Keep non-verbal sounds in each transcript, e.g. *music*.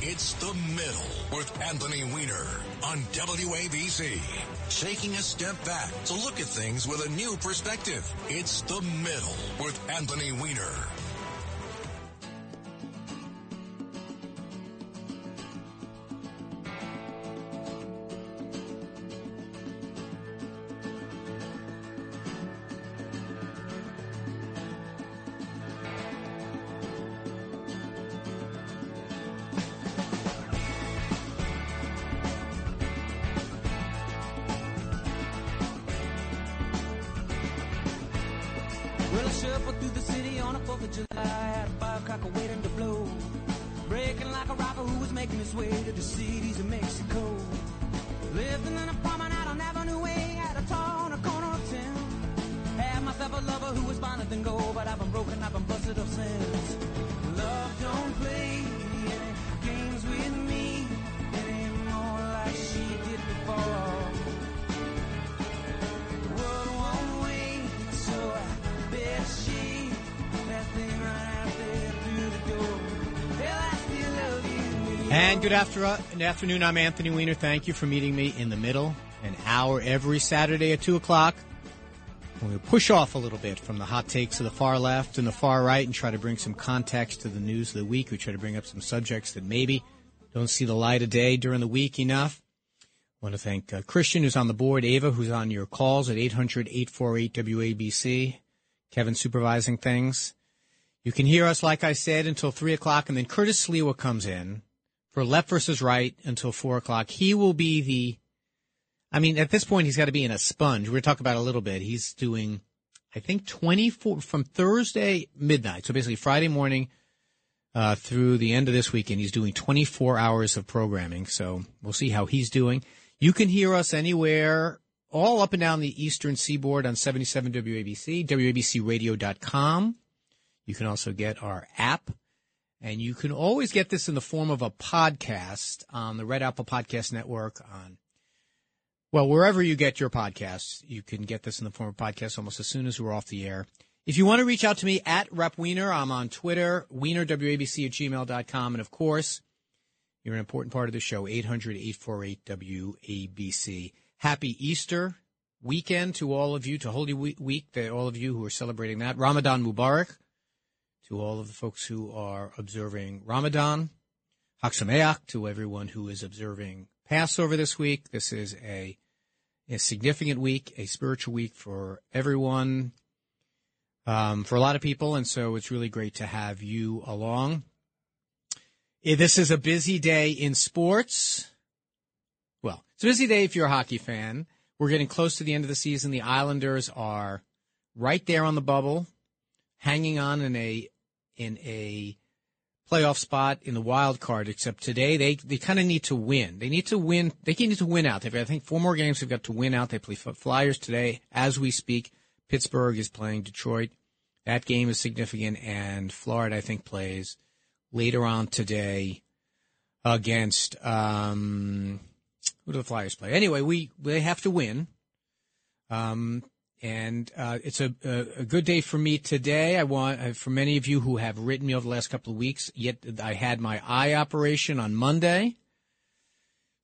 It's the middle with Anthony Weiner on WABC. Taking a step back to look at things with a new perspective. It's the middle with Anthony Weiner. Good after- afternoon. I'm Anthony Weiner. Thank you for meeting me in the middle, an hour every Saturday at 2 o'clock. We'll push off a little bit from the hot takes of the far left and the far right and try to bring some context to the news of the week. We try to bring up some subjects that maybe don't see the light of day during the week enough. I want to thank uh, Christian, who's on the board, Ava, who's on your calls at 800 848 WABC, Kevin supervising things. You can hear us, like I said, until 3 o'clock, and then Curtis Sliwa comes in for left versus right until 4 o'clock. He will be the, I mean, at this point, he's got to be in a sponge. We're going to talk about a little bit. He's doing, I think, 24, from Thursday midnight, so basically Friday morning uh, through the end of this weekend, he's doing 24 hours of programming. So we'll see how he's doing. You can hear us anywhere, all up and down the eastern seaboard on 77 WABC, WABCradio.com. You can also get our app. And you can always get this in the form of a podcast on the Red Apple Podcast Network on, well, wherever you get your podcasts, you can get this in the form of podcast almost as soon as we're off the air. If you want to reach out to me at Rep Weiner, I'm on Twitter, WeinerWABC at gmail.com. And of course, you're an important part of the show, 800 848 WABC. Happy Easter weekend to all of you, to Holy Week, to all of you who are celebrating that. Ramadan Mubarak to all of the folks who are observing Ramadan. Chag Sameach to everyone who is observing Passover this week. This is a, a significant week, a spiritual week for everyone, um, for a lot of people, and so it's really great to have you along. Eh, This is a busy day in sports. Well, it's a busy day if you're a hockey fan. We're getting close to the end of the season. The Islanders are right there on the bubble, hanging on in a in a playoff spot in the wild card. Except today, they they kind of need to win. They need to win. They need to win out. They've got, I think four more games. They've got to win out. They play Flyers today as we speak. Pittsburgh is playing Detroit. That game is significant, and Florida, I think, plays later on today against um, who do the Flyers play? Anyway, we they have to win. Um, and uh, it's a, a, good day for me today. I want uh, for many of you who have written me over the last couple of weeks. Yet I had my eye operation on Monday,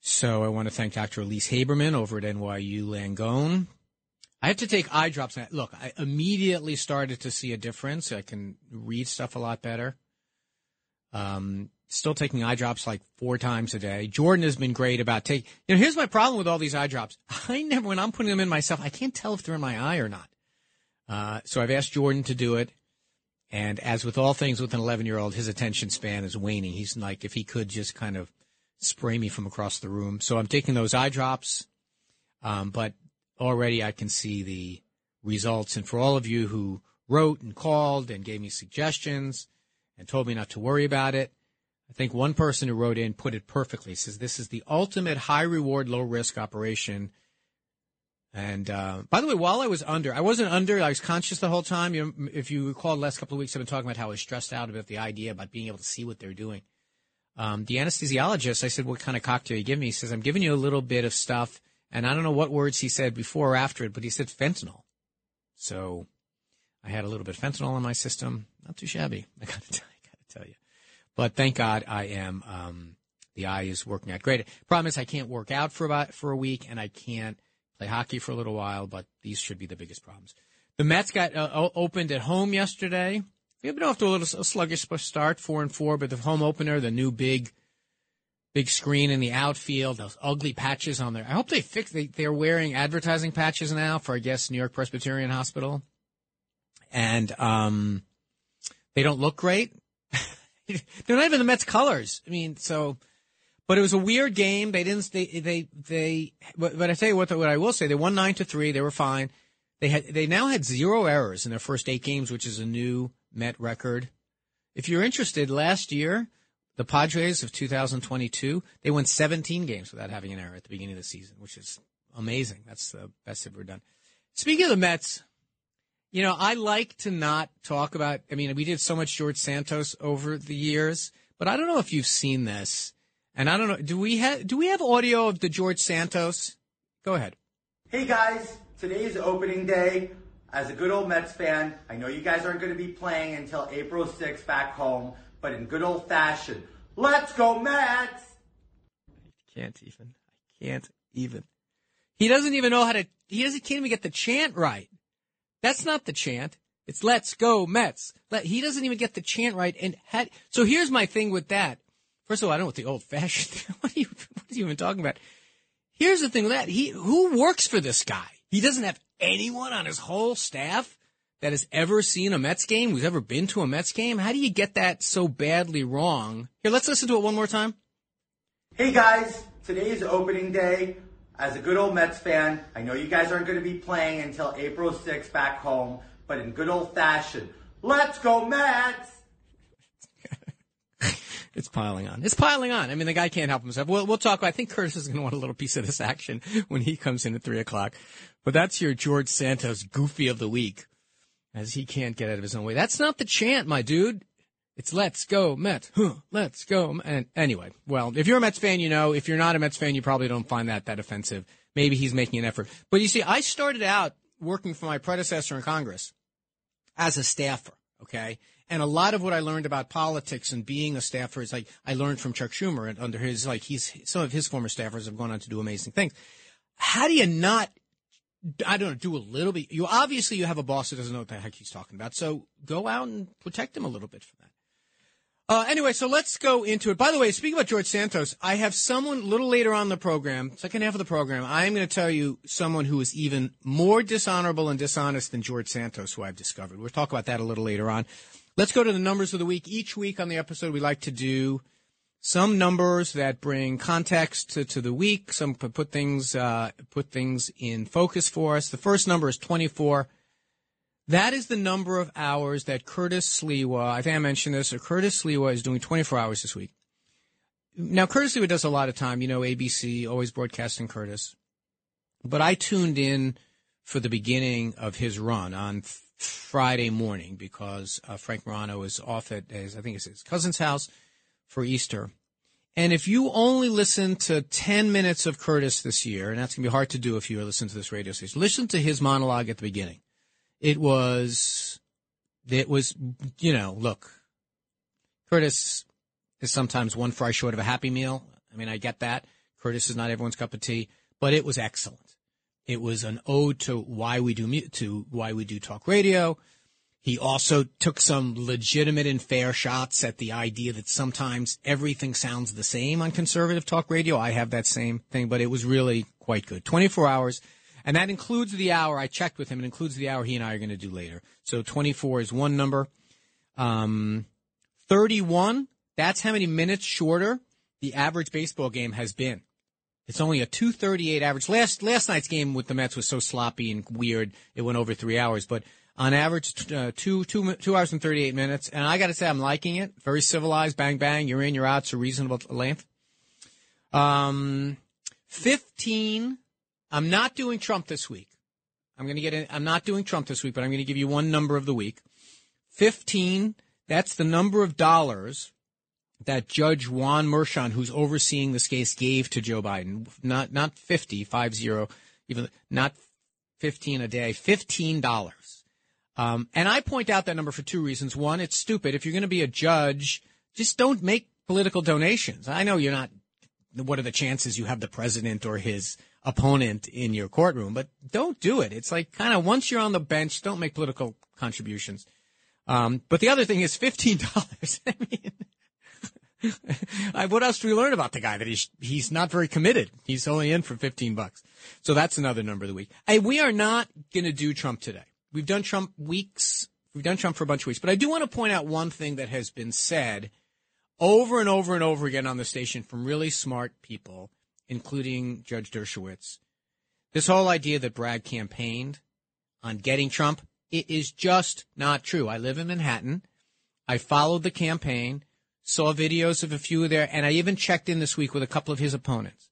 so I want to thank Dr. Elise Haberman over at NYU Langone. I have to take eye drops. And Look, I immediately started to see a difference. I can read stuff a lot better. Um, still taking eye drops like four times a day. Jordan has been great about taking. You know, here's my problem with all these eye drops. *laughs* I never, when I'm putting them in myself, I can't tell if they're in my eye or not. Uh, so I've asked Jordan to do it. And as with all things with an 11 year old, his attention span is waning. He's like, if he could just kind of spray me from across the room. So I'm taking those eye drops. Um, but already I can see the results. And for all of you who wrote and called and gave me suggestions and told me not to worry about it, I think one person who wrote in put it perfectly. Says this is the ultimate high reward, low risk operation. And uh, by the way, while I was under, I wasn't under. I was conscious the whole time. You know, if you recall, the last couple of weeks I've been talking about how I was stressed out about the idea about being able to see what they're doing. Um, the anesthesiologist, I said, "What kind of cocktail you give me?" He says, "I'm giving you a little bit of stuff." And I don't know what words he said before or after it, but he said fentanyl. So I had a little bit of fentanyl in my system. Not too shabby, *laughs* I got to tell you. But thank God I am. Um, the eye is working out great. Problem is I can't work out for about for a week, and I can't play hockey for a little while. But these should be the biggest problems. The Mets got uh, opened at home yesterday. They've been off to a little a sluggish start, four and four, but the home opener, the new big, big screen in the outfield, those ugly patches on there. I hope they fix. They they're wearing advertising patches now for I guess New York Presbyterian Hospital, and um, they don't look great. *laughs* they're not even the Mets colors. I mean, so. But it was a weird game. They didn't. They they they. But, but I tell you what. What I will say, they won nine to three. They were fine. They had they now had zero errors in their first eight games, which is a new Met record. If you're interested, last year the Padres of 2022 they won 17 games without having an error at the beginning of the season, which is amazing. That's the best they've ever done. Speaking of the Mets, you know I like to not talk about. I mean, we did so much George Santos over the years, but I don't know if you've seen this, and I don't know. Do we have do we have audio of the George Santos? Go ahead. Hey guys, Today's opening day. As a good old Mets fan, I know you guys aren't going to be playing until April 6th back home, but in good old fashion, let's go Mets! I can't even. I can't even. He doesn't even know how to. He doesn't can't even get the chant right. That's not the chant. It's "Let's go Mets." Let, he doesn't even get the chant right. And had, so here's my thing with that. First of all, I don't know what the old fashioned. *laughs* what are you? What are you even talking about? Here's the thing with that. He who works for this guy. He doesn't have anyone on his whole staff that has ever seen a Mets game, who's ever been to a Mets game. How do you get that so badly wrong? Here, let's listen to it one more time. Hey guys, today is opening day. As a good old Mets fan, I know you guys aren't going to be playing until April 6th back home, but in good old fashion, let's go Mets! *laughs* It's piling on. It's piling on. I mean, the guy can't help himself. We'll, we'll talk. I think Curtis is going to want a little piece of this action when he comes in at three o'clock. But that's your George Santos goofy of the week, as he can't get out of his own way. That's not the chant, my dude. It's let's go Mets. Huh, let's go. And anyway, well, if you're a Mets fan, you know. If you're not a Mets fan, you probably don't find that that offensive. Maybe he's making an effort. But you see, I started out working for my predecessor in Congress as a staffer. Okay. And a lot of what I learned about politics and being a staffer is like I learned from Chuck Schumer and under his like he's some of his former staffers have gone on to do amazing things. How do you not I don't know, do a little bit you obviously you have a boss that doesn't know what the heck he's talking about. So go out and protect him a little bit. Uh, anyway, so let's go into it. By the way, speaking about George Santos, I have someone a little later on the program, second half of the program, I'm going to tell you someone who is even more dishonorable and dishonest than George Santos, who I've discovered. We'll talk about that a little later on. Let's go to the numbers of the week. Each week on the episode, we like to do some numbers that bring context to, to the week, some put things uh, put things in focus for us. The first number is 24. That is the number of hours that Curtis Sliwa, I think I mentioned this, or Curtis Sliwa is doing 24 hours this week. Now, Curtis Sliwa does a lot of time. You know, ABC, always broadcasting Curtis. But I tuned in for the beginning of his run on Friday morning because uh, Frank Morano is off at his, I think it's his cousin's house for Easter. And if you only listen to 10 minutes of Curtis this year, and that's going to be hard to do if you listen to this radio station, listen to his monologue at the beginning. It was, it was, you know, look, Curtis is sometimes one fry short of a happy meal. I mean, I get that. Curtis is not everyone's cup of tea, but it was excellent. It was an ode to why we do to why we do talk radio. He also took some legitimate and fair shots at the idea that sometimes everything sounds the same on conservative talk radio. I have that same thing, but it was really quite good. 24 hours. And that includes the hour I checked with him. It includes the hour he and I are going to do later. So 24 is one number. Um, 31, that's how many minutes shorter the average baseball game has been. It's only a 238 average. Last last night's game with the Mets was so sloppy and weird. It went over three hours, but on average, uh, two, two, two hours and 38 minutes. And I got to say, I'm liking it. Very civilized. Bang, bang. You're in, you're out. It's a reasonable length. Um, 15. I'm not doing Trump this week. I'm going to get in. I'm not doing Trump this week, but I'm going to give you one number of the week. 15. That's the number of dollars that Judge Juan Merchan, who's overseeing this case, gave to Joe Biden. Not not 50, five zero, even not 15 a day, $15. Um, and I point out that number for two reasons. One, it's stupid. If you're going to be a judge just don't make political donations. I know you're not. What are the chances you have the president or his opponent in your courtroom? But don't do it. It's like kind of once you're on the bench, don't make political contributions. Um, but the other thing is fifteen dollars. *laughs* I mean. what else do we learn about the guy? That he's he's not very committed. He's only in for fifteen bucks. So that's another number of the week. Hey, we are not going to do Trump today. We've done Trump weeks. We've done Trump for a bunch of weeks. But I do want to point out one thing that has been said over and over and over again on the station from really smart people, including Judge Dershowitz. This whole idea that Bragg campaigned on getting Trump, it is just not true. I live in Manhattan. I followed the campaign saw videos of a few of there, and I even checked in this week with a couple of his opponents.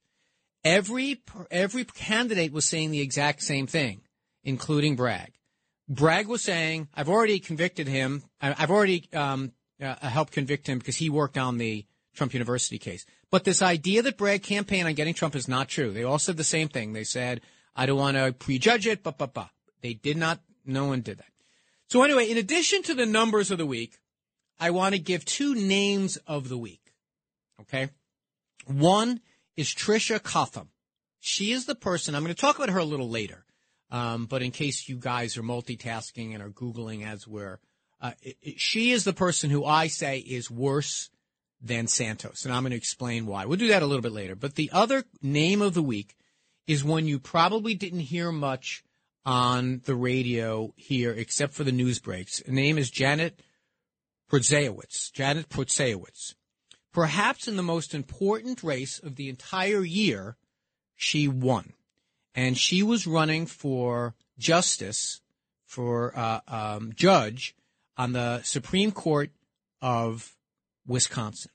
Every every candidate was saying the exact same thing, including Bragg. Bragg was saying, "I've already convicted him. I've already um, uh, helped convict him because he worked on the Trump University case." But this idea that Bragg campaigned on getting Trump is not true. They all said the same thing. They said, "I don't want to prejudge it," but but but they did not. No one did that. So anyway, in addition to the numbers of the week, I want to give two names of the week. Okay. One is Tricia Cotham. She is the person, I'm going to talk about her a little later. Um, but in case you guys are multitasking and are Googling as we're, uh, it, it, she is the person who I say is worse than Santos. And I'm going to explain why. We'll do that a little bit later. But the other name of the week is one you probably didn't hear much on the radio here, except for the news breaks. Her name is Janet Protasiewicz, Janet Protasiewicz. Perhaps in the most important race of the entire year, she won. And she was running for justice, for uh, um, judge on the Supreme Court of Wisconsin.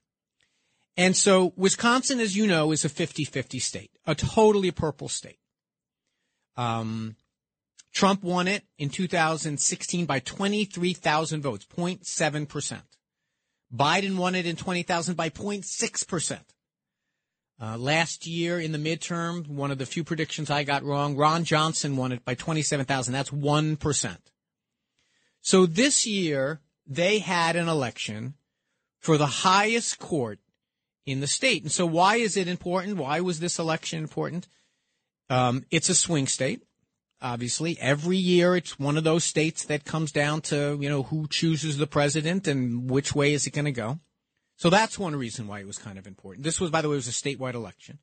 And so Wisconsin, as you know, is a 50-50 state, a totally purple state. Um, Trump won it in 2016 by 23,000 votes, 0.7%. Biden won it in 20,000 by 0.6%. Uh, last year in the midterm, one of the few predictions I got wrong, Ron Johnson won it by 27,000. That's 1%. So this year, they had an election for the highest court in the state. And so why is it important? Why was this election important? Um, it's a swing state obviously. Every year, it's one of those states that comes down to, you know, who chooses the president and which way is it going to go. So that's one reason why it was kind of important. This was, by the way, was a statewide election.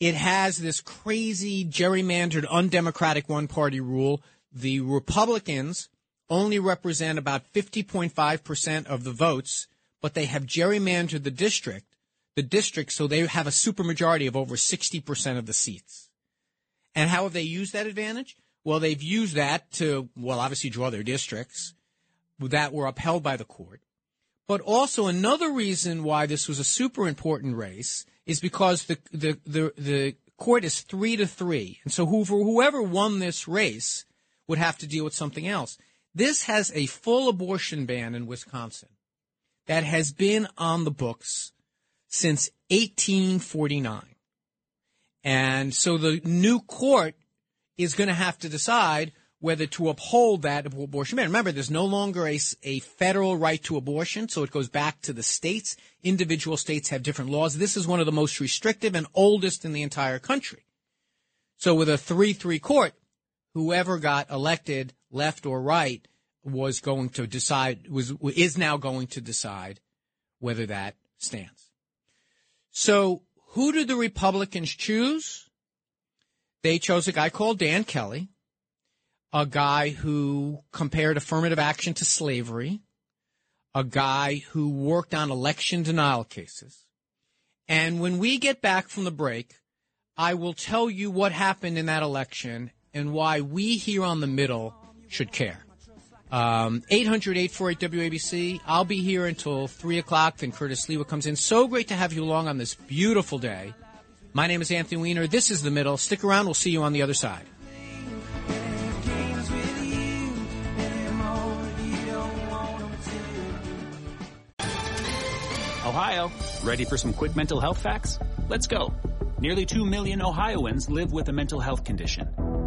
It has this crazy gerrymandered, undemocratic one party rule. The Republicans only represent about 50.5% of the votes, but they have gerrymandered the district, the district, so they have a supermajority of over 60% of the seats. And how have they used that advantage? Well, they've used that to, well, obviously draw their districts that were upheld by the court. But also another reason why this was a super important race is because the, the, the, the court is three to three. And so whoever, whoever won this race would have to deal with something else. This has a full abortion ban in Wisconsin that has been on the books since 1849. And so the new court is going to have to decide whether to uphold that abortion ban. Remember, there's no longer a, a federal right to abortion, so it goes back to the states. Individual states have different laws. This is one of the most restrictive and oldest in the entire country. So with a 3-3 court, whoever got elected, left or right, was going to decide, was, is now going to decide whether that stands. So who did the Republicans choose? They chose a guy called Dan Kelly, a guy who compared affirmative action to slavery, a guy who worked on election denial cases. And when we get back from the break, I will tell you what happened in that election and why we here on the middle should care. Um, 800 848 WABC. I'll be here until 3 o'clock. Then Curtis Sliwa comes in. So great to have you along on this beautiful day. My name is Anthony Weiner. This is The Middle. Stick around. We'll see you on the other side. Ohio, ready for some quick mental health facts? Let's go. Nearly 2 million Ohioans live with a mental health condition.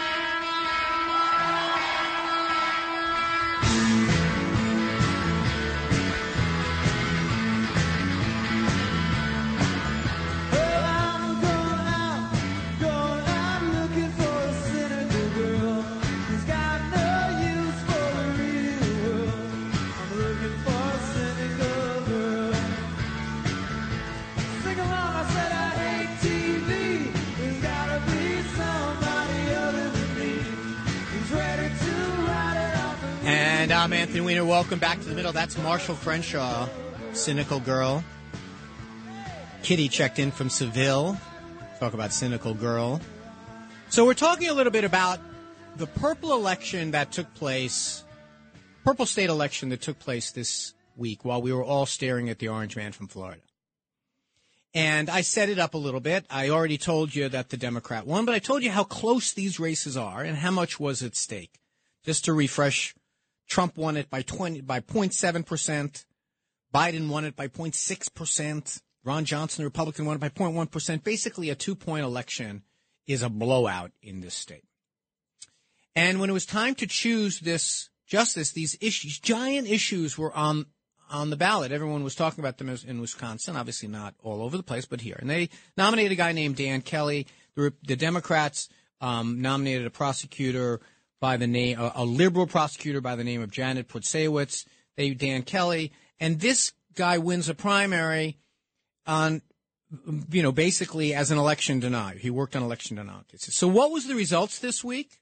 And I'm Anthony Weiner. Welcome back to the middle. That's Marshall Crenshaw, cynical girl. Kitty checked in from Seville. Talk about cynical girl. So we're talking a little bit about the purple election that took place, purple state election that took place this week while we were all staring at the orange man from Florida. And I set it up a little bit. I already told you that the Democrat won, but I told you how close these races are and how much was at stake. Just to refresh, Trump won it by 20 by 0.7 percent. Biden won it by 0.6 percent. Ron Johnson, the Republican, won it by 0.1 percent. Basically, a two-point election is a blowout in this state. And when it was time to choose this justice, these issues, giant issues, were on on the ballot. Everyone was talking about them in Wisconsin, obviously not all over the place, but here. And they nominated a guy named Dan Kelly. The, the Democrats um, nominated a prosecutor by the name, a, a, liberal prosecutor by the name of Janet Protasiewicz. They Dan Kelly, and this guy wins a primary on, you know, basically as an election denier. He worked on election denial. So what was the results this week?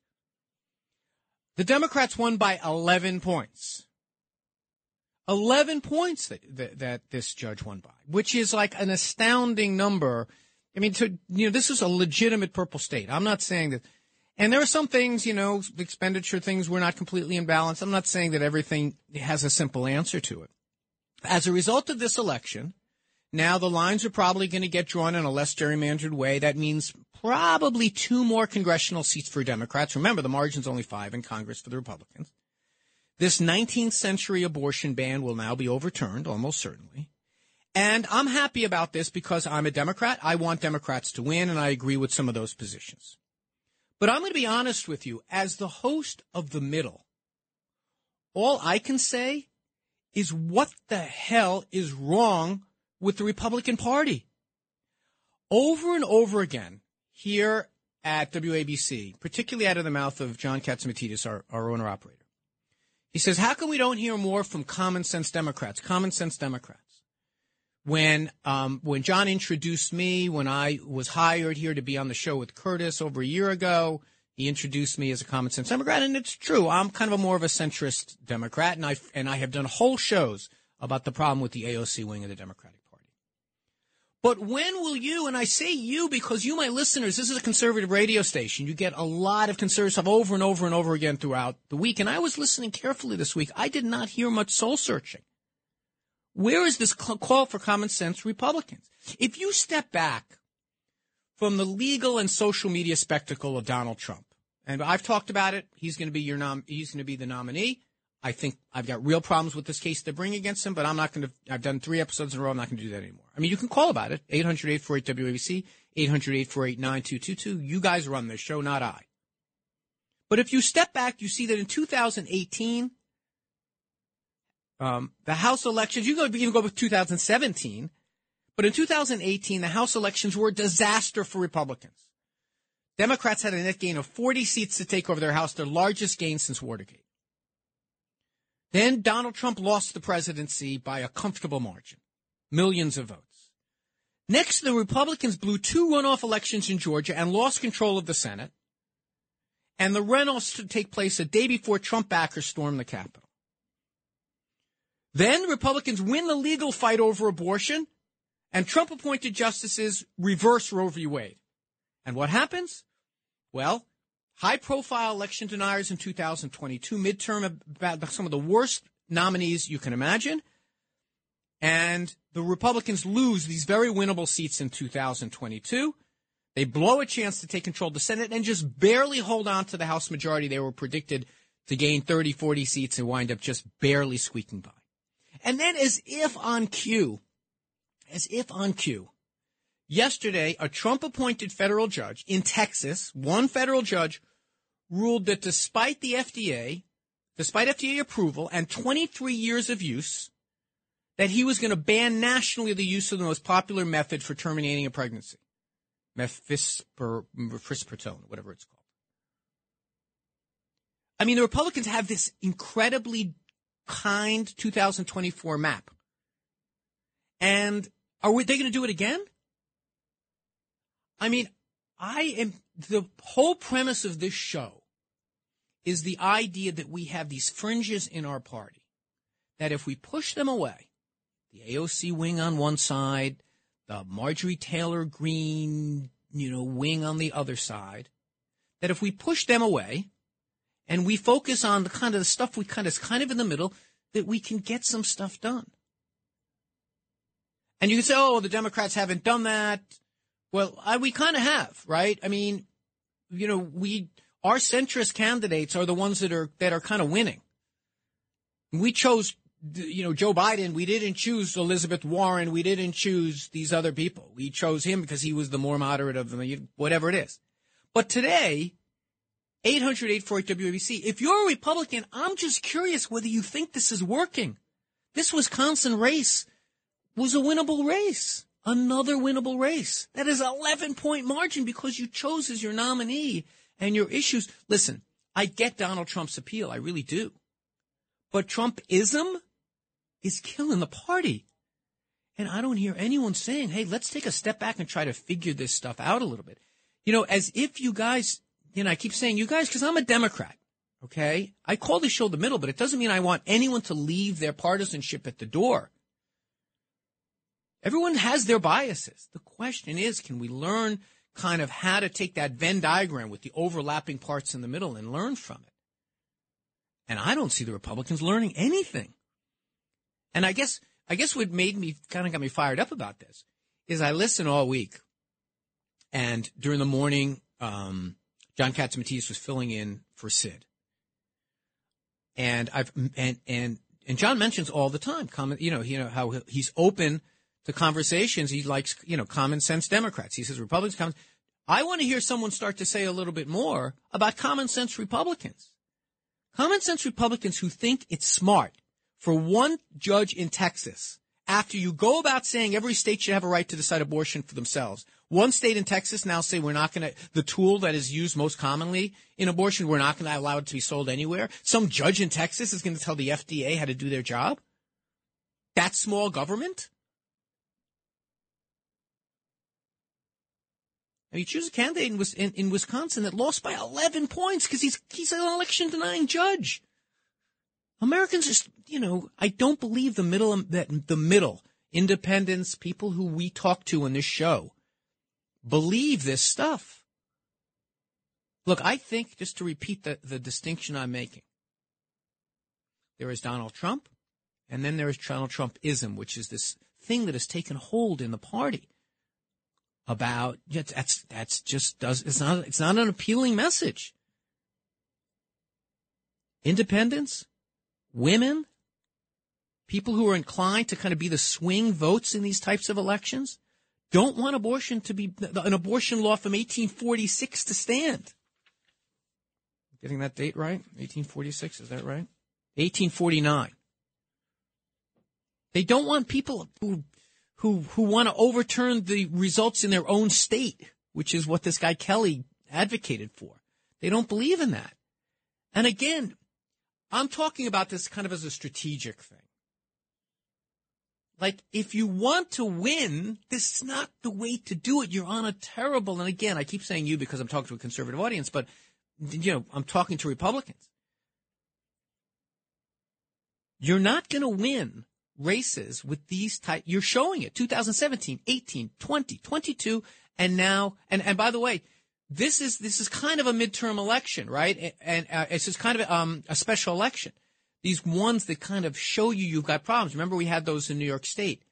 The Democrats won by 11 points. 11 points that, that, that, this judge won by, which is like an astounding number. I mean, to, you know, this is a legitimate purple state. I'm not saying that, and there are some things, you know, expenditure things were not completely in balance. I'm not saying that everything has a simple answer to it. As a result of this election, now the lines are probably going to get drawn in a less gerrymandered way. That means probably two more congressional seats for Democrats. Remember, the margin's only five in Congress for the Republicans. This 19th century abortion ban will now be overturned, almost certainly. And I'm happy about this because I'm a Democrat. I want Democrats to win, and I agree with some of those positions. But I'm going to be honest with you. As the host of The Middle, all I can say is what the hell is wrong with the Republican Party? Over and over again, here at WABC, particularly out of the mouth of John Catsimatidis, our, our owner operator, he says, How come we don't hear more from common sense Democrats? Common sense Democrats. When um, when John introduced me, when I was hired here to be on the show with Curtis over a year ago, he introduced me as a common sense Democrat, and it's true. I'm kind of a more of a centrist Democrat, and I and I have done whole shows about the problem with the AOC wing of the Democratic Party. But when will you, and I say you because you, my listeners, this is a conservative radio station. You get a lot of conservative stuff over and over and over again throughout the week. And I was listening carefully this week. I did not hear much soul searching. Where is this call for common sense Republicans? If you step back from the legal and social media spectacle of Donald Trump, and I've talked about it, he's going to be your nom- he's going to be the nominee. I think I've got real problems with this case to bring against him, but I'm not going to, I've done three episodes in a row. I'm not going to do that anymore. I mean, you can call about it. 800-848-WABC, 800-848-9222. You guys run this show, not I. But if you step back, you see that in 2018, um, the House elections, you can even go with 2017, but in 2018, the House elections were a disaster for Republicans. Democrats had a net gain of 40 seats to take over their House, their largest gain since Watergate. Then Donald Trump lost the presidency by a comfortable margin, millions of votes. Next, the Republicans blew two runoff elections in Georgia and lost control of the Senate. And the runoffs to take place a day before Trump backers stormed the Capitol. Then Republicans win the legal fight over abortion, and Trump appointed justices reverse Roe v. Wade. And what happens? Well, high profile election deniers in 2022, midterm about some of the worst nominees you can imagine. And the Republicans lose these very winnable seats in 2022. They blow a chance to take control of the Senate and just barely hold on to the House majority. They were predicted to gain 30, 40 seats and wind up just barely squeaking by. And then, as if on cue, as if on cue, yesterday, a Trump appointed federal judge in Texas, one federal judge, ruled that despite the FDA, despite FDA approval and 23 years of use, that he was going to ban nationally the use of the most popular method for terminating a pregnancy, mifepristone, whatever it's called. I mean, the Republicans have this incredibly kind 2024 map. And are we, they going to do it again? I mean, I am, the whole premise of this show is the idea that we have these fringes in our party, that if we push them away, the AOC wing on one side, the Marjorie Taylor Greene, you know, wing on the other side, that if we push them away and we focus on the kind of the stuff we kind of is kind of in the middle, that we can get some stuff done. And you can say, oh, the Democrats haven't done that. Well, I, we kind of have, right? I mean, you know, we, our centrist candidates are the ones that are, that are kind of winning. We chose, you know, Joe Biden. We didn't choose Elizabeth Warren. We didn't choose these other people. We chose him because he was the more moderate of them, whatever it is. But today, 800 WABC. If you're a Republican, I'm just curious whether you think this is working. This Wisconsin race was a winnable race. Another winnable race. That is 11 point margin because you chose as your nominee and your issues. Listen, I get Donald Trump's appeal. I really do. But Trumpism is killing the party. And I don't hear anyone saying, hey, let's take a step back and try to figure this stuff out a little bit. You know, as if you guys you know, I keep saying you guys because I'm a Democrat. Okay. I call this show the middle, but it doesn't mean I want anyone to leave their partisanship at the door. Everyone has their biases. The question is, can we learn kind of how to take that Venn diagram with the overlapping parts in the middle and learn from it? And I don't see the Republicans learning anything. And I guess, I guess what made me kind of got me fired up about this is I listen all week and during the morning, um, John Catsimatidis was filling in for Sid. And I've and and and John mentions all the time, you know, you know how he's open to conversations. He likes, you know, common sense Democrats. He says Republicans common. I want to hear someone start to say a little bit more about common sense Republicans. Common sense Republicans who think it's smart for one judge in Texas, after you go about saying every state should have a right to decide abortion for themselves, one state in Texas now say we're not going to, the tool that is used most commonly in abortion, we're not going to allow it to be sold anywhere. Some judge in Texas is going to tell the FDA how to do their job. That's small government. And you choose a candidate in, in, in Wisconsin that lost by 11 points because he's, he's an election denying judge. Americans just, you know, I don't believe the middle, um, that the middle independents, people who we talk to in this show believe this stuff. Look, I think, just to repeat the, the distinction I'm making, there is Donald Trump, and then there is Donald Trumpism, which is this thing that has taken hold in the party about that's that's just does it's not it's not an appealing message. Independence, women, people who are inclined to kind of be the swing votes in these types of elections, don't want abortion to be an abortion law from 1846 to stand. Getting that date right? 1846, is that right? 1849. They don't want people who who who want to overturn the results in their own state, which is what this guy Kelly advocated for. They don't believe in that. And again, I'm talking about this kind of as a strategic thing. Like, if you want to win, this is not the way to do it. You're on a terrible, and again, I keep saying you because I'm talking to a conservative audience, but, you know, I'm talking to Republicans. You're not going to win races with these type. You're showing it 2017, 18, 20, 22, and now, and, and by the way, this is, this is kind of a midterm election, right? And, uh, it's just kind of um, a special election. These ones that kind of show you you've got problems. Remember, we had those in New York State.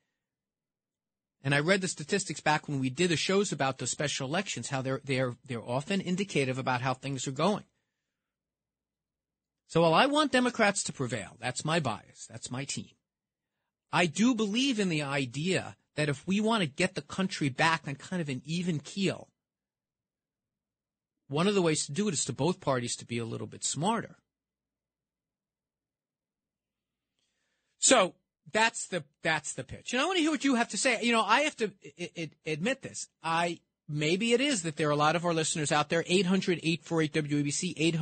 And I read the statistics back when we did the shows about the special elections, how they're they're they're often indicative about how things are going. So while I want Democrats to prevail, that's my bias, that's my team. I do believe in the idea that if we want to get the country back on kind of an even keel, one of the ways to do it is to both parties to be a little bit smarter. So that's the that's the pitch. And I want to hear what you have to say. You know, I have to it, it, admit this. I maybe it is that there are a lot of our listeners out there 800-848 WABC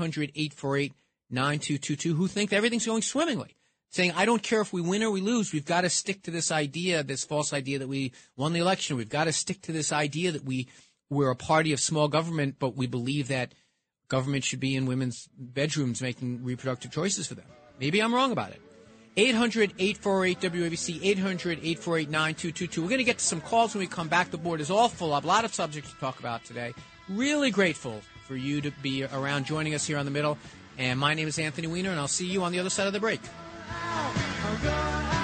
800-848-9222 who think everything's going swimmingly. Saying, I don't care if we win or we lose. We've got to stick to this idea, this false idea that we won the election. We've got to stick to this idea that we we're a party of small government, but we believe that government should be in women's bedrooms making reproductive choices for them. Maybe I'm wrong about it. 800 848 WABC, 800 848 9222. We're going to get to some calls when we come back. The board is all full up. A lot of subjects to talk about today. Really grateful for you to be around joining us here on the middle. And my name is Anthony Weiner, and I'll see you on the other side of the break. Oh,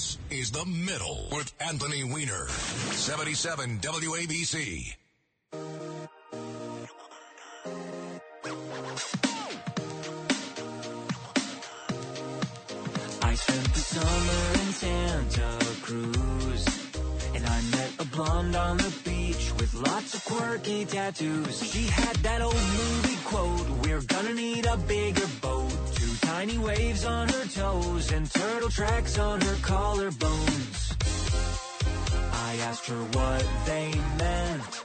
This is The Middle with Anthony Weiner, 77 WABC. I spent the summer in Santa Cruz. And I met a blonde on the beach with lots of quirky tattoos. She had that old movie quote, we're gonna need a bigger waves on her toes and turtle tracks on her collarbones. I asked her what they meant.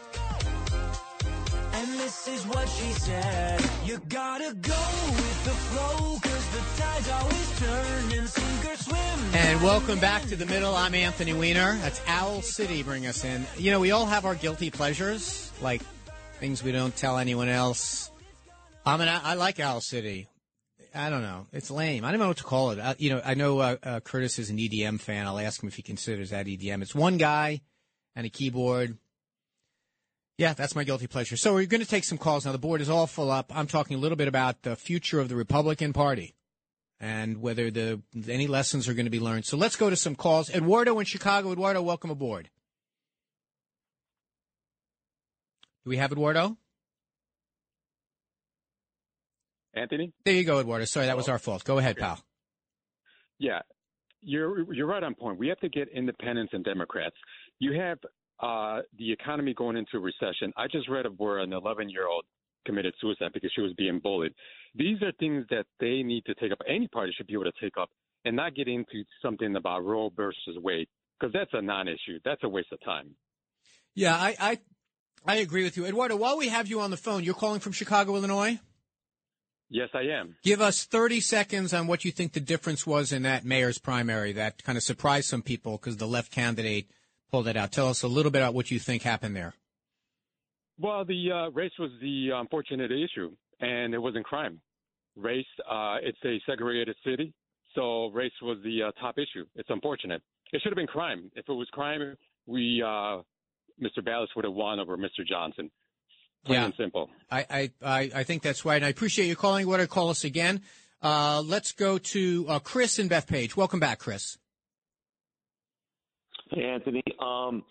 And this is what she said. You gotta go with the flow, cause the tides always turn and sink or swim. And welcome back to the middle. I'm Anthony Weiner. That's Owl City. Bring us in. You know, we all have our guilty pleasures, like things we don't tell anyone else. I mean, I, I like Owl City. I don't know. It's lame. I don't know what to call it. I, you know, I know uh, uh, Curtis is an EDM fan. I'll ask him if he considers that EDM. It's one guy and a keyboard. Yeah, that's my guilty pleasure. So we're going to take some calls now. The board is all full up. I'm talking a little bit about the future of the Republican Party and whether the any lessons are going to be learned. So let's go to some calls. Eduardo in Chicago. Eduardo, welcome aboard. Do we have Eduardo? Anthony? There you go, Eduardo. Sorry, that was our fault. Go ahead, pal. Yeah, you're you're right on point. We have to get independents and Democrats. You have uh, the economy going into recession. I just read of where an 11 year old committed suicide because she was being bullied. These are things that they need to take up. Any party should be able to take up and not get into something about Roe versus Wade because that's a non-issue. That's a waste of time. Yeah, I, I I agree with you, Eduardo. While we have you on the phone, you're calling from Chicago, Illinois. Yes, I am. Give us 30 seconds on what you think the difference was in that mayor's primary that kind of surprised some people because the left candidate pulled it out. Tell us a little bit about what you think happened there. Well, the uh, race was the unfortunate issue, and it wasn't crime. Race, uh, it's a segregated city, so race was the uh, top issue. It's unfortunate. It should have been crime. If it was crime, we, uh, Mr. Vallas would have won over Mr. Johnson. Plain Yeah. and simple. I, I, I, I think that's right. And I appreciate you calling. Want to call us again? Uh, let's go to uh, Chris Bethpage. Welcome back, Chris. Hey, Anthony. Um,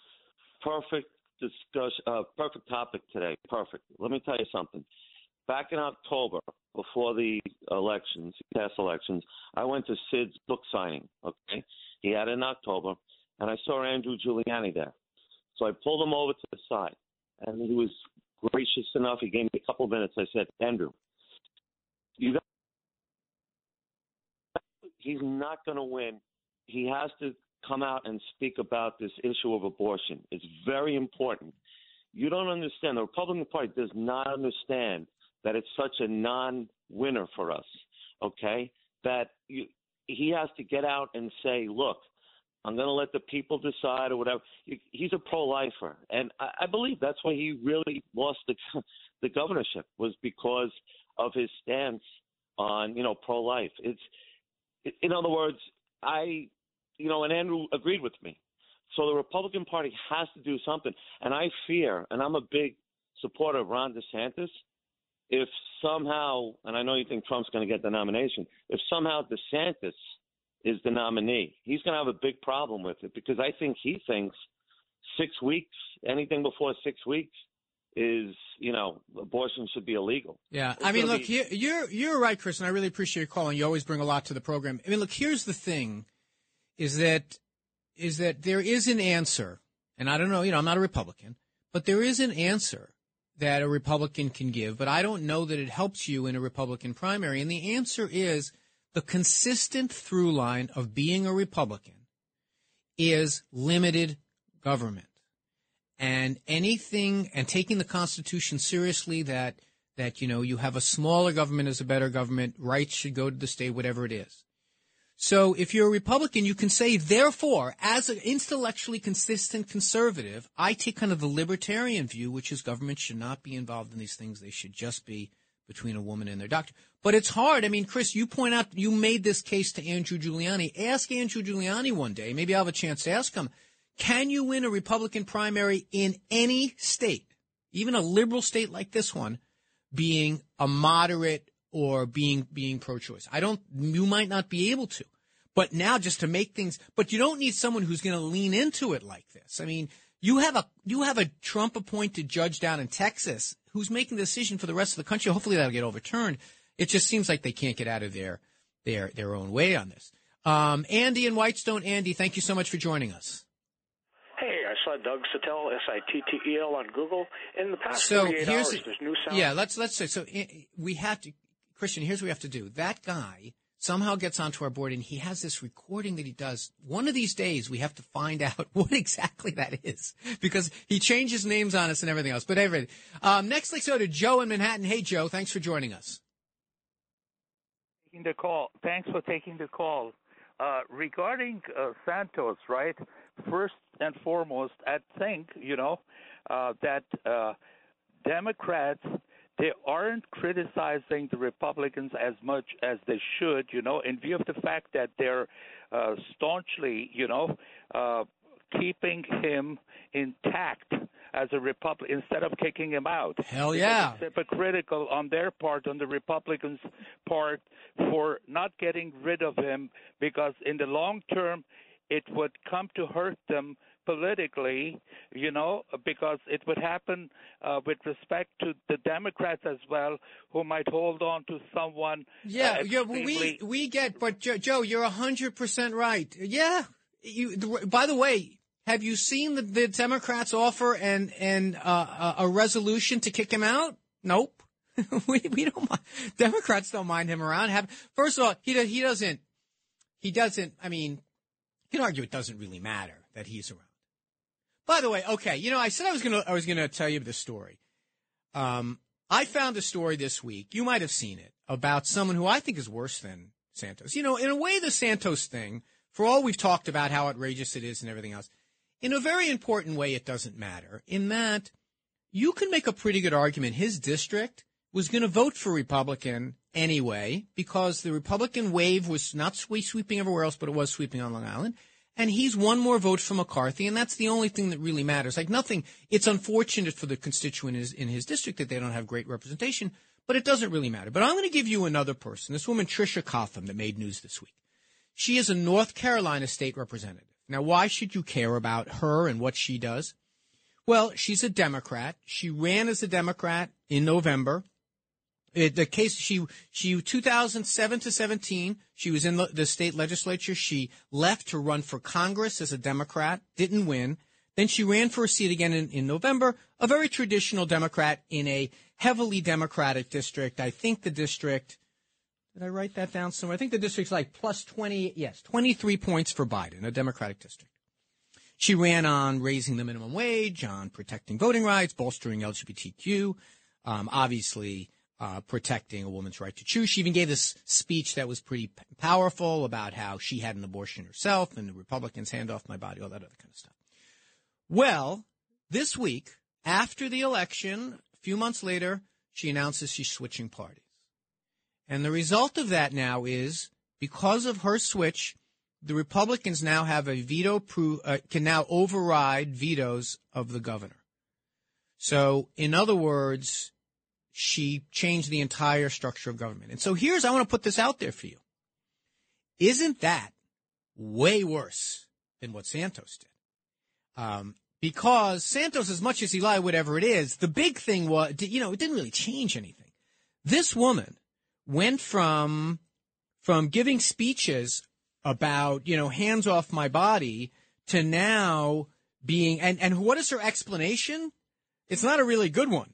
perfect discussion. Uh, perfect topic today. Perfect. Let me tell you something. Back in October, before the elections, past elections, I went to Sid's book signing. Okay, he had it in October, and I saw Andrew Giuliani there. So I pulled him over to the side, and he was gracious enough. He gave me a couple of minutes. I said, Andrew, you got. He's not going to win. He has to come out and speak about this issue of abortion. It's very important. You don't understand. The Republican Party does not understand that it's such a non-winner for us. Okay, that you, he has to get out and say, "Look, I'm going to let the people decide," or whatever. He's a pro-lifer, and I, believe that's why he really lost the *laughs* the governorship was because of his stance on you know pro-life. It's in other words, I you know, and Andrew agreed with me. So the Republican Party has to do something. And I fear, and I'm a big supporter of Ron DeSantis, if somehow, and I know you think Trump's going to get the nomination, if somehow DeSantis is the nominee, he's going to have a big problem with it because I think he thinks six weeks, anything before six weeks, is you know abortion should be illegal. Yeah, It's I mean, look, be- you, you're you're right, Chris, and I really appreciate your call, and you always bring a lot to the program. I mean, look, here's the thing: is that is that there is an answer, and I don't know, you know, I'm not a Republican, but there is an answer that a Republican can give, but I don't know that it helps you in a Republican primary, and the answer is the consistent through line of being a Republican is limited government and anything and taking the Constitution seriously that that you know you have a smaller government is a better government, rights should go to the state, whatever it is. So if you're a Republican, you can say, therefore, as an intellectually consistent conservative, I take kind of the libertarian view, which is government should not be involved in these things. They should just be between a woman and their doctor. But it's hard. I mean, Chris, you point out you made this case to Andrew Giuliani. Ask Andrew Giuliani one day. Maybe I'll have a chance to ask him. Can you win a Republican primary in any state, even a liberal state like this one, being a moderate or being being pro-choice? I don't. You might not be able to. But now, just to make things, but you don't need someone who's going to lean into it like this. I mean, you have a you have a Trump-appointed judge down in Texas who's making the decision for the rest of the country. Hopefully, that'll get overturned. It just seems like they can't get out of their their their own way on this. Um, Andy in Whitestone, Andy, thank you so much for joining us. Hey, I saw Doug Sattel, S-I-T-T-E-L, on Google. In the past So 48 here's hours, the- there's new sound. Yeah, let's let's say so. eh, We have to, Christian. Here's what we have to do. That guy somehow gets onto our board, and he has this recording that he does. One of these days, we have to find *laughs* out what exactly that is because he changes names on us and everything else. But anyway, um, next let's go to Joe in Manhattan. Hey, Joe, thanks for joining us. taking the call. Thanks for taking the call. Uh, regarding uh, Santos, right? First and foremost, I think you know uh, that uh, Democrats they aren't criticizing the Republicans as much as they should, you know, in view of the fact that they're uh, staunchly, you know, uh, keeping him intact as a Republican instead of kicking him out. Hell yeah. It's hypocritical on their part, on the Republicans' part, for not getting rid of him because in the long term, it would come to hurt them politically, you know, because it would happen uh, with respect to the Democrats as well, who might hold on to someone. Yeah, uh, yeah. We we get, but Joe, Joe you're hundred percent right. Yeah. You. By the way, have you seen the, the Democrats offer and and uh, a a resolution to kick him out? Nope. *laughs* we we don't. Mind. Democrats don't mind him around. Have first of all, he he doesn't. He doesn't. I mean, you can argue it doesn't really matter that he's around. By the way, okay, you know, I said I was gonna I was gonna tell you the story. Um, I found a story this week. You might have seen it about someone who I think is worse than Santos. You know, in a way, the Santos thing, for all we've talked about how outrageous it is and everything else, in a very important way, it doesn't matter. In that, you can make a pretty good argument. His district was going to vote for Republican anyway because the Republican wave was not swe- sweeping everywhere else, but it was sweeping on Long Island. And he's one more vote for McCarthy, and that's the only thing that really matters. Like nothing. It's unfortunate for the constituent in his, in his district that they don't have great representation, but it doesn't really matter. But I'm going to give you another person. This woman, Tricia Cotham, that made news this week. She is a North Carolina state representative. Now, why should you care about her and what she does? Well, she's a Democrat. She ran as a Democrat in November. It, the case she she 2007 to 17 she was in the, the state legislature. She left to run for congress as a democrat didn't win. Then she ran for a seat again in, in november a very traditional democrat in a heavily democratic district. I think the district did i write that down somewhere? I think the district's like plus 20 yes 23 points for biden a democratic district. She ran on raising the minimum wage, on protecting voting rights, bolstering LGBTQ, um, obviously uh, protecting a woman's right to choose. She even gave this speech that was pretty p- powerful about how she had an abortion herself and the Republicans hand off my body, all that other kind of stuff. Well, this week, after the election, a few months later, she announces she's switching parties. And the result of that now is because of her switch, the Republicans now have a veto pro- uh, can now override vetoes of the governor. So, in other words, she changed the entire structure of government. And so here's, I want to put this out there for you. Isn't that way worse than what Santos did? Um, because Santos, as much as he lied, whatever it is, the big thing was, you know, it didn't really change anything. This woman went from, from giving speeches about, you know, hands off my body to now being, and, and what is her explanation? It's not a really good one.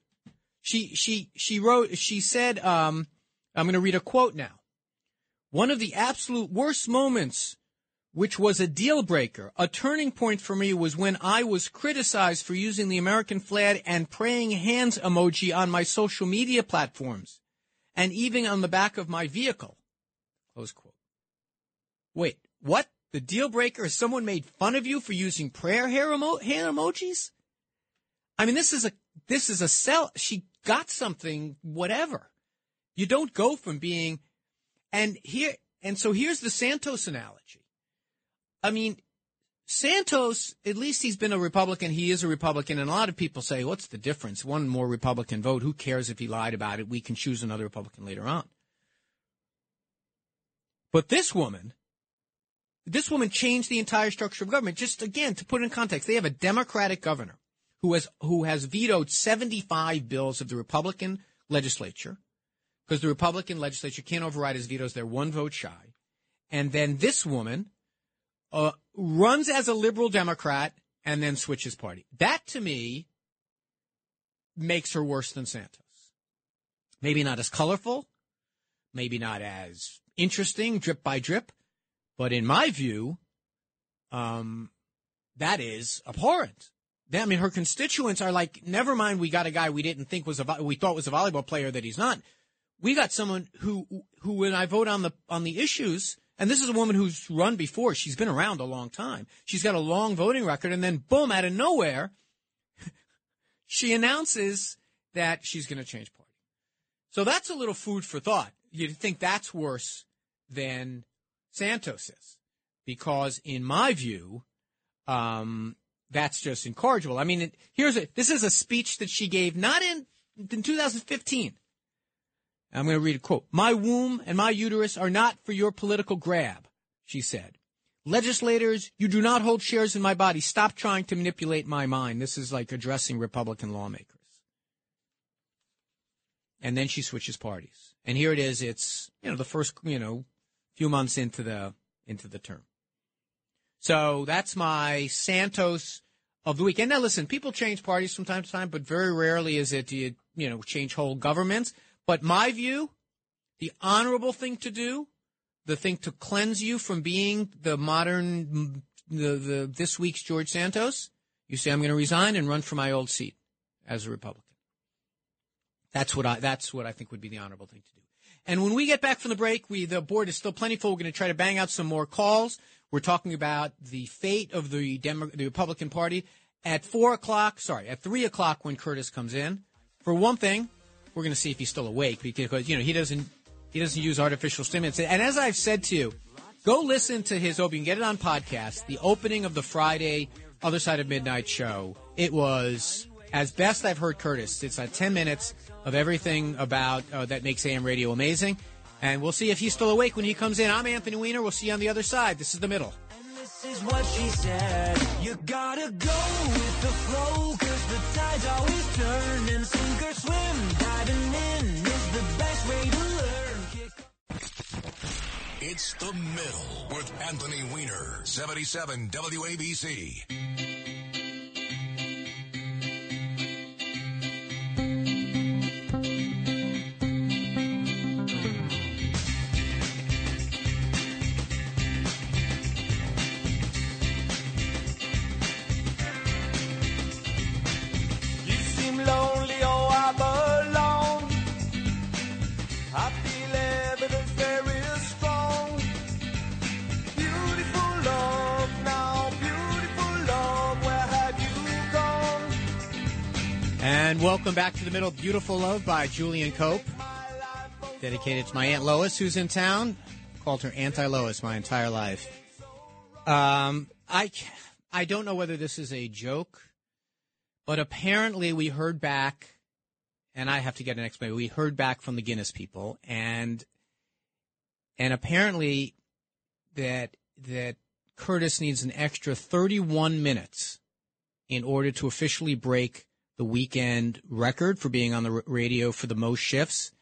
She, she, she wrote, she said, um, I'm going to read a quote now. One of the absolute worst moments, which was a deal breaker, a turning point for me was when I was criticized for using the American flag and praying hands emoji on my social media platforms and even on the back of my vehicle. Close quote. Wait, what? The deal breaker is someone made fun of you for using prayer hair emo- hand emojis? I mean, this is a, this is a cell. She got something, whatever. You don't go from being, and here, and so here's the Santos analogy. I mean, Santos, at least he's been a Republican. He is a Republican. And a lot of people say, what's the difference? One more Republican vote. Who cares if he lied about it? We can choose another Republican later on. But this woman, this woman changed the entire structure of government. Just again, to put in context, they have a Democratic governor who has, who has vetoed 75 bills of the Republican legislature because the Republican legislature can't override his vetoes. They're one vote shy. And then this woman uh, runs as a liberal Democrat and then switches party. That to me makes her worse than Santos. Maybe not as colorful, maybe not as interesting, drip by drip, but in my view, um, that is abhorrent. I mean, her constituents are like, never mind, we got a guy we didn't think was a, we thought was a volleyball player that he's not. We got someone who, who when I vote on the, on the issues, and this is a woman who's run before. She's been around a long time. She's got a long voting record. And then boom, out of nowhere, *laughs* she announces that she's going to change party. So that's a little food for thought. You'd think that's worse than Santos is. Because in my view, um, that's just incorrigible. I mean, here's a, this is a speech that she gave not in, in 2015. I'm going to read a quote. My womb and my uterus are not for your political grab, she said. Legislators, you do not hold shares in my body. Stop trying to manipulate my mind. This is like addressing Republican lawmakers. And then she switches parties. And here it is. It's, you know, the first, you know, few months into the, into the term. So that's my Santos of the week. And now listen, people change parties from time to time, but very rarely is it, you, you know, change whole governments. But my view, the honorable thing to do, the thing to cleanse you from being the modern, the, the this week's George Santos, you say, I'm going to resign and run for my old seat as a Republican. That's what I, that's what I think would be the honorable thing to do. And when we get back from the break, we, the board is still plenty full. We're going to try to bang out some more calls. We're talking about the fate of the Demo- the Republican Party at four o'clock. Sorry, at three o'clock when Curtis comes in. For one thing, we're going to see if he's still awake because you know he doesn't he doesn't use artificial stimulants. And as I've said to you, go listen to his opening. Get it on podcast. The opening of the Friday Other Side of Midnight show. It was as best I've heard Curtis. It's like ten minutes of everything about uh, that makes AM radio amazing. And we'll see if he's still awake when he comes in. I'm Anthony Weiner. We'll see you on the other side. This is the middle. This is what she said. You gotta go with the flow, cause the tide's always turning. Sink or swim, diving in is the best way to learn. It's the middle with Anthony Weiner, 77 WABC. And welcome back to the middle. Beautiful Love by Julian Cope. Dedicated to my Aunt Lois, who's in town. Called her Anti Lois my entire life. Um, I, I don't know whether this is a joke, but apparently we heard back and I have to get an explanation. We heard back from the Guinness people, and and apparently that that Curtis needs an extra 31 minutes in order to officially break the weekend record for being on the radio for the most shifts.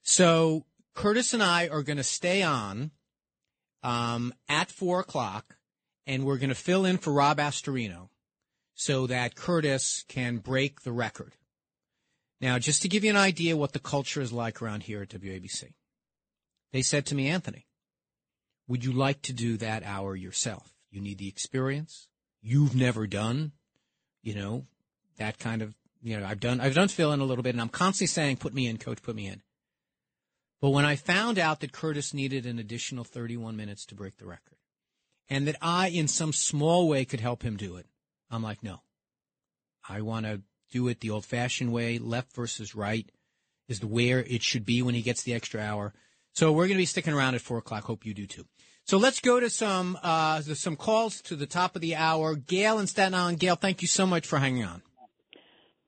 So Curtis and I are going to stay on um, at four o'clock, and we're going to fill in for Rob Astorino so that Curtis can break the record. Now, just to give you an idea what the culture is like around here at WABC, they said to me, Anthony, would you like to do that hour yourself? You need the experience. You've never done, you know, that kind of, you know, I've done, I've done fill in a little bit and I'm constantly saying, put me in, coach, put me in. But when I found out that Curtis needed an additional 31 minutes to break the record and that I, in some small way, could help him do it, I'm like, no. I want to do it the old fashioned way. Left versus right is where it should be when he gets the extra hour. So we're going to be sticking around at four o'clock. Hope you do too. So let's go to some uh, some calls to the top of the hour. Gail and Staten Island. Gail, thank you so much for hanging on.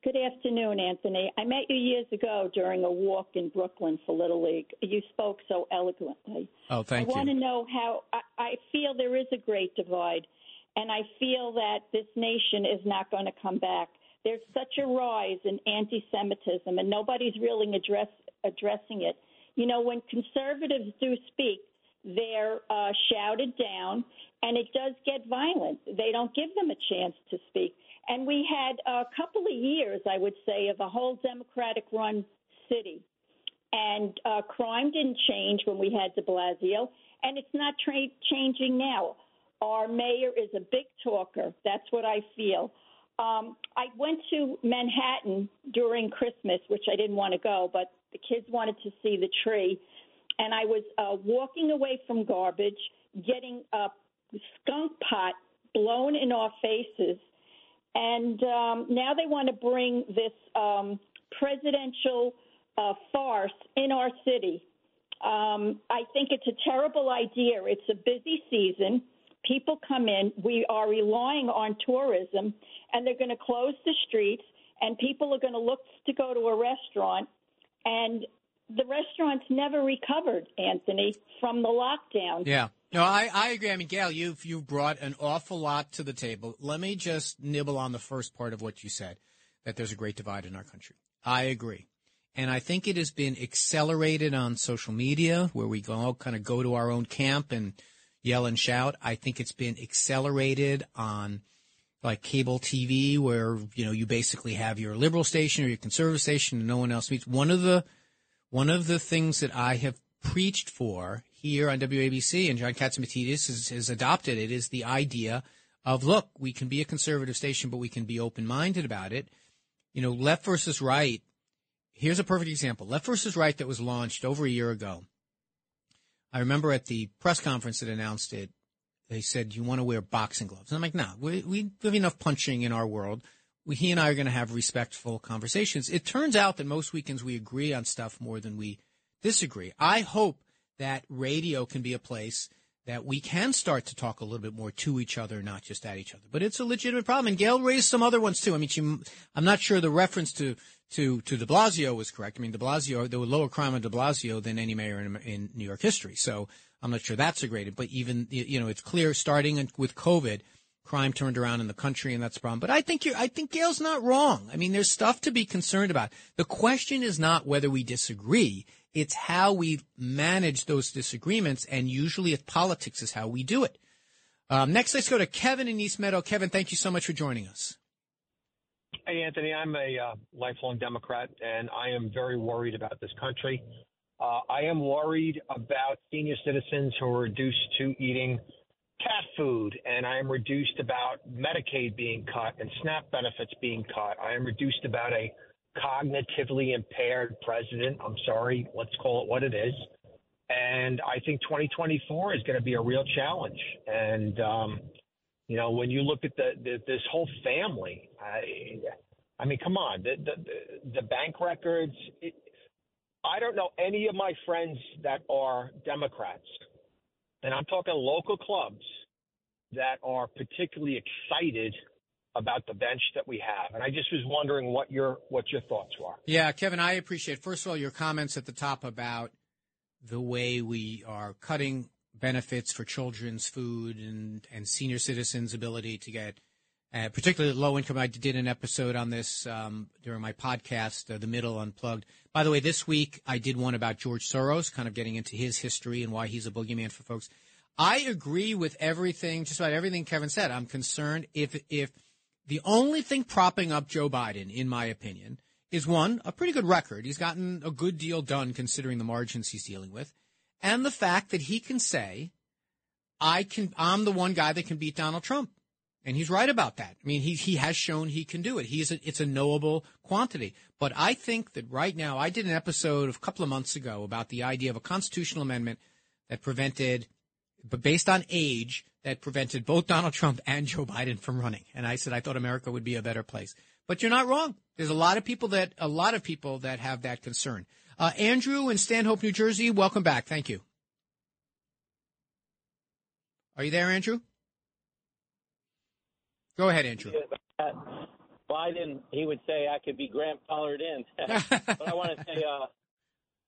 Good afternoon, Anthony. I met you years ago during a walk in Brooklyn for Little League. You spoke so eloquently. Oh, thank I you. I want to know how I, I feel there is a great divide, and I feel that this nation is not going to come back. There's such a rise in anti-Semitism, and nobody's really address, addressing it. You know, when conservatives do speak, they're uh, shouted down, and it does get violent. They don't give them a chance to speak. And we had a couple of years, I would say, of a whole Democratic run city. And uh, crime didn't change when we had de Blasio, and it's not tra- changing now. Our mayor is a big talker. That's what I feel. Um, I went to Manhattan during Christmas, which I didn't want to go, but the kids wanted to see the tree. And I was uh, walking away from garbage, getting a skunk pot blown in our faces and um, now they want to bring this um, presidential uh, farce in our city. Um, I think it's a terrible idea. It's a busy season. People come in. We are relying on tourism, and they're going to close the streets, and people are going to look to go to a restaurant. And the restaurants never recovered, Anthony, from the lockdown. Yeah. No, I, I agree. I mean, Gail, you've you've brought an awful lot to the table. Let me just nibble on the first part of what you said, that there's a great divide in our country. I agree. And I think it has been accelerated on social media where we all kind of go to our own camp and yell and shout. I think it's been accelerated on like cable TV where, you know, you basically have your liberal station or your conservative station and no one else meets. One of the one of the things that I have preached for here on WABC and John Catsimatidis has, has adopted it is the idea of look, we can be a conservative station, but we can be open minded about it. You know, left versus right. Here's a perfect example. Left versus right that was launched over a year ago. I remember at the press conference that announced it, they said, you want to wear boxing gloves. And I'm like, no, we, we have enough punching in our world. We, he and I are going to have respectful conversations. It turns out that most weekends we agree on stuff more than we disagree. I hope that radio can be a place that we can start to talk a little bit more to each other, not just at each other. But it's a legitimate problem. And Gail raised some other ones too. I mean, she, I'm not sure the reference to, to, to de Blasio was correct. I mean, de Blasio, there was lower crime on de Blasio than any mayor in, in New York history. So I'm not sure that's a great, but even, you know, it's clear starting with COVID, crime turned around in the country and that's a problem. But I think you I think Gail's not wrong. I mean, there's stuff to be concerned about. The question is not whether we disagree. It's how we manage those disagreements, and usually it's politics is how we do it. Um, next, let's go to Kevin in East Meadow. Kevin, thank you so much for joining us. Hey, Anthony, I'm a uh, lifelong Democrat, and I am very worried about this country. Uh, I am worried about senior citizens who are reduced to eating cat food, and I am reduced about Medicaid being cut and SNAP benefits being cut. I am reduced about a cognitively impaired president. I'm sorry, let's call it what it is. And I think 2024 is going to be a real challenge. And, um, you know, when you look at the, the this whole family, I, I mean, come on, the, the, the bank records. It, I don't know any of my friends that are Democrats, and I'm talking local clubs that are particularly excited about the bench that we have. And I just was wondering what your what your thoughts were. Yeah, Kevin, I appreciate first of all your comments at the top about the way we are cutting benefits for children's food and and senior citizens' ability to get. Uh, particularly low income. I did an episode on this um, during my podcast, uh, The Middle Unplugged. By the way, this week I did one about George Soros, kind of getting into his history and why he's a boogeyman for folks. I agree with everything, just about everything Kevin said. I'm concerned if if the only thing propping up Joe Biden, in my opinion, is one, a pretty good record. He's gotten a good deal done considering the margins he's dealing with. And the fact that he can say, I can, I'm the one guy that can beat Donald Trump. And he's right about that. I mean, he, he has shown he can do it. He's a, it's a knowable quantity. But I think that right now, I did an episode a couple of months ago about the idea of a constitutional amendment that prevented, but based on age, that prevented both Donald Trump and Joe Biden from running. And I said I thought America would be a better place. But you're not wrong. There's a lot of people that a lot of people that have that concern. Uh, Andrew in Stanhope, New Jersey, welcome back. Thank you. Are you there, Andrew? Go ahead, Andrew. *laughs* Biden, he would say I could be grandfathered in. *laughs* but I want to say, uh,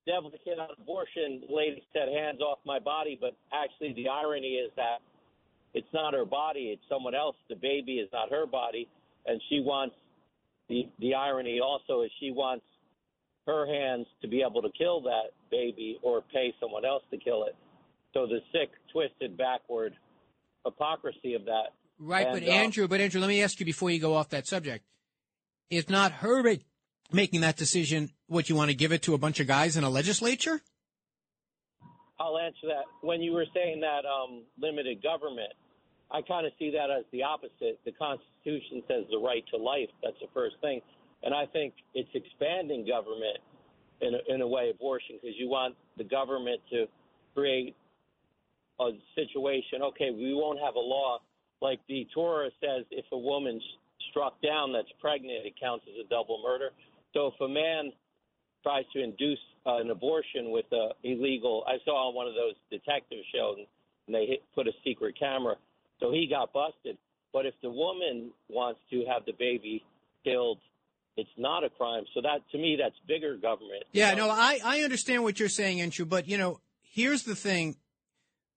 devil kid on abortion, lady said hands off my body, but actually the irony is that it's not her body, it's someone else. The baby is not her body, and she wants the the irony also is she wants her hands to be able to kill that baby or pay someone else to kill it. So the sick, twisted, backward hypocrisy of that. Right, And, but uh, Andrew, but Andrew, let me ask you before you go off that subject. Is not her making that decision what you want to give it to a bunch of guys in a legislature? I'll answer that. When you were saying that um, limited government, I kind of see that as the opposite. The Constitution says the right to life. That's the first thing. And I think it's expanding government in a, in a way, abortion, because you want the government to create a situation. Okay, we won't have a law like the Torah says if a woman's struck down that's pregnant, it counts as a double murder. So if a man tries to induce uh, an abortion with a illegal. I saw on one of those detective shows, and they hit, put a secret camera, so he got busted. But if the woman wants to have the baby killed, it's not a crime. So that to me, that's bigger government. Yeah, no, I, I understand what you're saying, Andrew, but you know, here's the thing.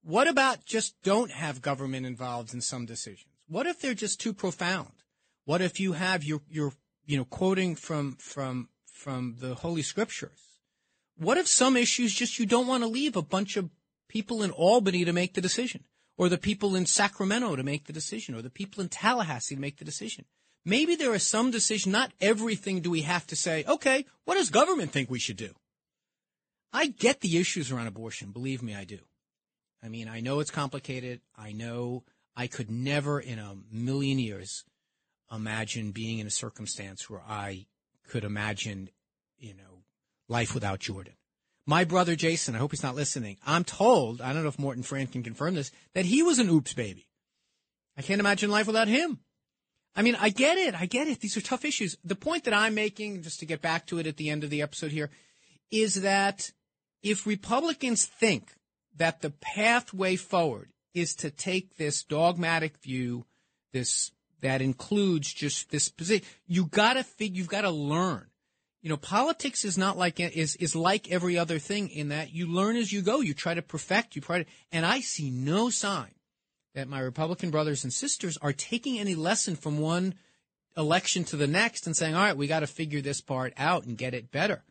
What about just don't have government involved in some decisions? What if they're just too profound? What if you have your your you know quoting from from from the holy scriptures? What if some issues just you don't want to leave a bunch of people in Albany to make the decision, or the people in Sacramento to make the decision, or the people in Tallahassee to make the decision? Maybe there are some decisions. Not everything do we have to say. Okay, what does government think we should do? I get the issues around abortion. Believe me, I do. I mean, I know it's complicated. I know I could never in a million years imagine being in a circumstance where I could imagine, you know, life without Jordan. My brother Jason, I hope he's not listening. I'm told, I don't know if Morton Fran can confirm this, that he was an oops baby. I can't imagine life without him. I mean, I get it. I get it. These are tough issues. The point that I'm making, just to get back to it at the end of the episode here, is that if Republicans think that the pathway forward is to take this dogmatic view, this that includes just this position, you gotta fig, you've got to learn. You know, politics is not like is is like every other thing in that you learn as you go. You try to perfect. You try to, and I see no sign that my Republican brothers and sisters are taking any lesson from one election to the next and saying, all right, we got to figure this part out and get it better.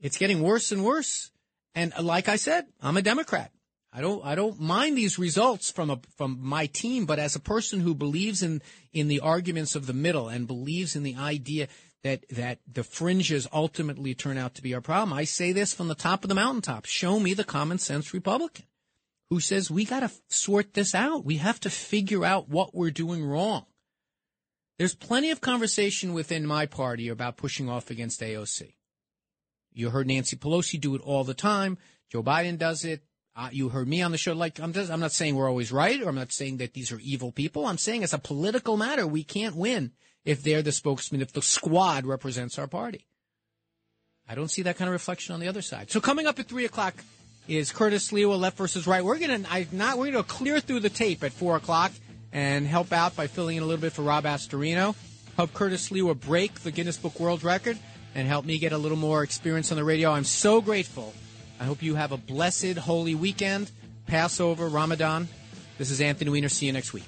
It's getting worse and worse. And like I said, I'm a Democrat. I don't, I don't mind these results from a, from my team, but as a person who believes in, in the arguments of the middle and believes in the idea that, that the fringes ultimately turn out to be our problem, I say this from the top of the mountaintop. Show me the common sense Republican who says we got to sort this out. We have to figure out what we're doing wrong. There's plenty of conversation within my party about pushing off against AOC. You heard Nancy Pelosi do it all the time. Joe Biden does it. Uh, you heard me on the show. Like I'm, just, I'm not saying we're always right, or I'm not saying that these are evil people. I'm saying as a political matter, we can't win if they're the spokesman, if the squad represents our party. I don't see that kind of reflection on the other side. So coming up at three o'clock is Curtis Sliwa, left versus right. We're gonna I not we're gonna clear through the tape at four o'clock and help out by filling in a little bit for Rob Astorino. Help Curtis Sliwa break the Guinness Book World Record and help me get a little more experience on the radio. I'm so grateful. I hope you have a blessed, holy weekend, Passover, Ramadan. This is Anthony Weiner. See you next week.